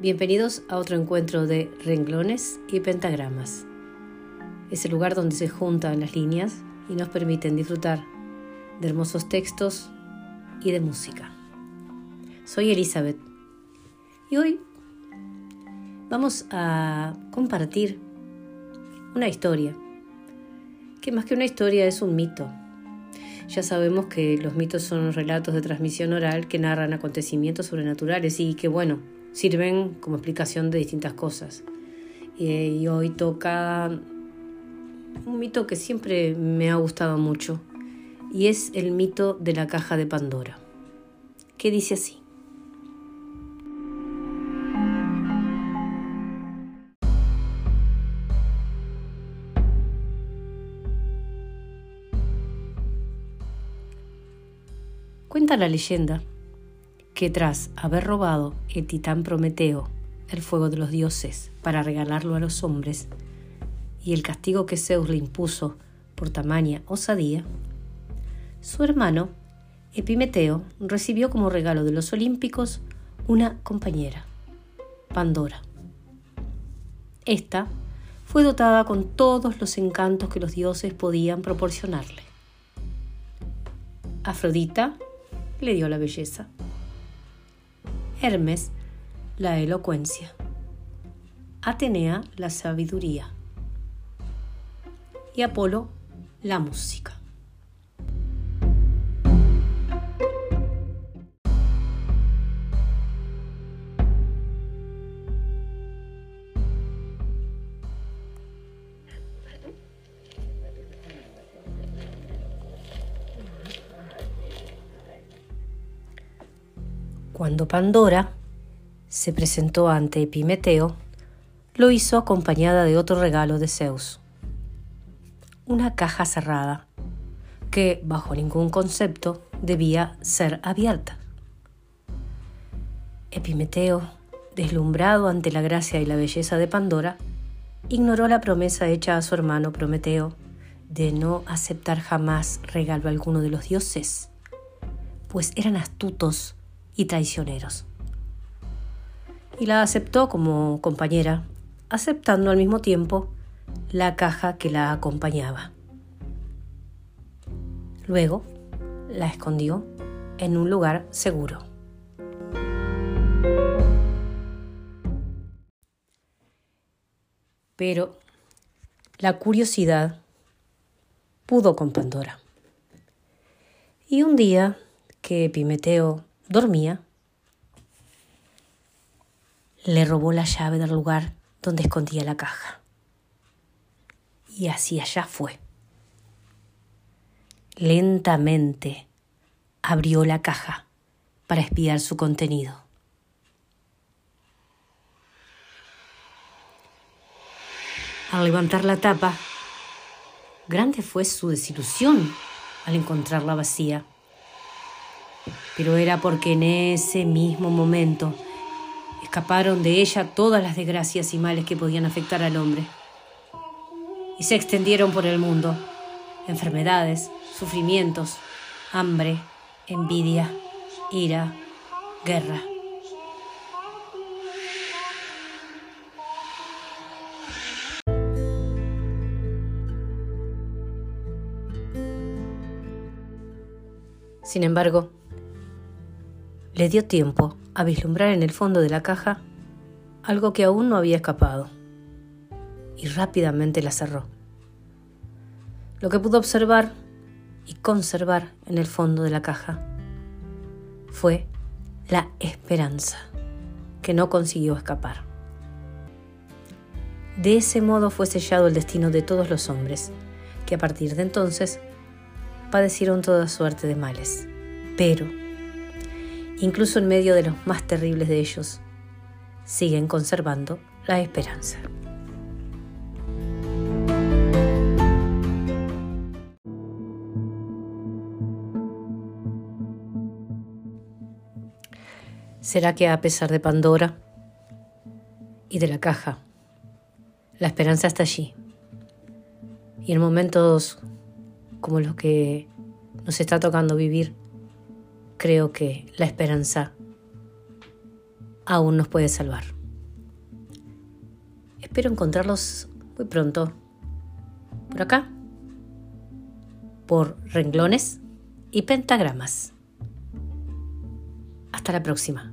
Bienvenidos a otro encuentro de renglones y pentagramas. Es el lugar donde se juntan las líneas y nos permiten disfrutar de hermosos textos y de música. Soy Elizabeth y hoy vamos a compartir una historia, que más que una historia es un mito. Ya sabemos que los mitos son relatos de transmisión oral que narran acontecimientos sobrenaturales y que, bueno, sirven como explicación de distintas cosas. Y hoy toca un mito que siempre me ha gustado mucho y es el mito de la caja de Pandora, que dice así. Cuenta la leyenda que tras haber robado el titán Prometeo el fuego de los dioses para regalarlo a los hombres, y el castigo que Zeus le impuso por tamaña osadía, su hermano, Epimeteo, recibió como regalo de los olímpicos una compañera, Pandora. Esta fue dotada con todos los encantos que los dioses podían proporcionarle. Afrodita le dio la belleza. Hermes la elocuencia, Atenea la sabiduría y Apolo la música. Cuando Pandora se presentó ante Epimeteo, lo hizo acompañada de otro regalo de Zeus, una caja cerrada, que bajo ningún concepto debía ser abierta. Epimeteo, deslumbrado ante la gracia y la belleza de Pandora, ignoró la promesa hecha a su hermano Prometeo de no aceptar jamás regalo alguno de los dioses, pues eran astutos y traicioneros. Y la aceptó como compañera, aceptando al mismo tiempo la caja que la acompañaba. Luego la escondió en un lugar seguro. Pero la curiosidad pudo con Pandora. Y un día que Epimeteo dormía, le robó la llave del lugar donde escondía la caja. Y así allá fue. Lentamente abrió la caja para espiar su contenido. Al levantar la tapa, grande fue su desilusión al encontrarla vacía pero era porque en ese mismo momento escaparon de ella todas las desgracias y males que podían afectar al hombre. Y se extendieron por el mundo. Enfermedades, sufrimientos, hambre, envidia, ira, guerra. Sin embargo, le dio tiempo a vislumbrar en el fondo de la caja algo que aún no había escapado, y rápidamente la cerró. Lo que pudo observar y conservar en el fondo de la caja fue la esperanza, que no consiguió escapar. De ese modo fue sellado el destino de todos los hombres, que a partir de entonces padecieron toda suerte de males. Pero incluso en medio de los más terribles de ellos, siguen conservando la esperanza. ¿Será que a pesar de Pandora y de la caja, la esperanza está allí? Y en momentos como los que nos está tocando vivir, creo que la esperanza aún nos puede salvar. Espero encontrarlos muy pronto. Por acá. Por renglones y pentagramas. Hasta la próxima.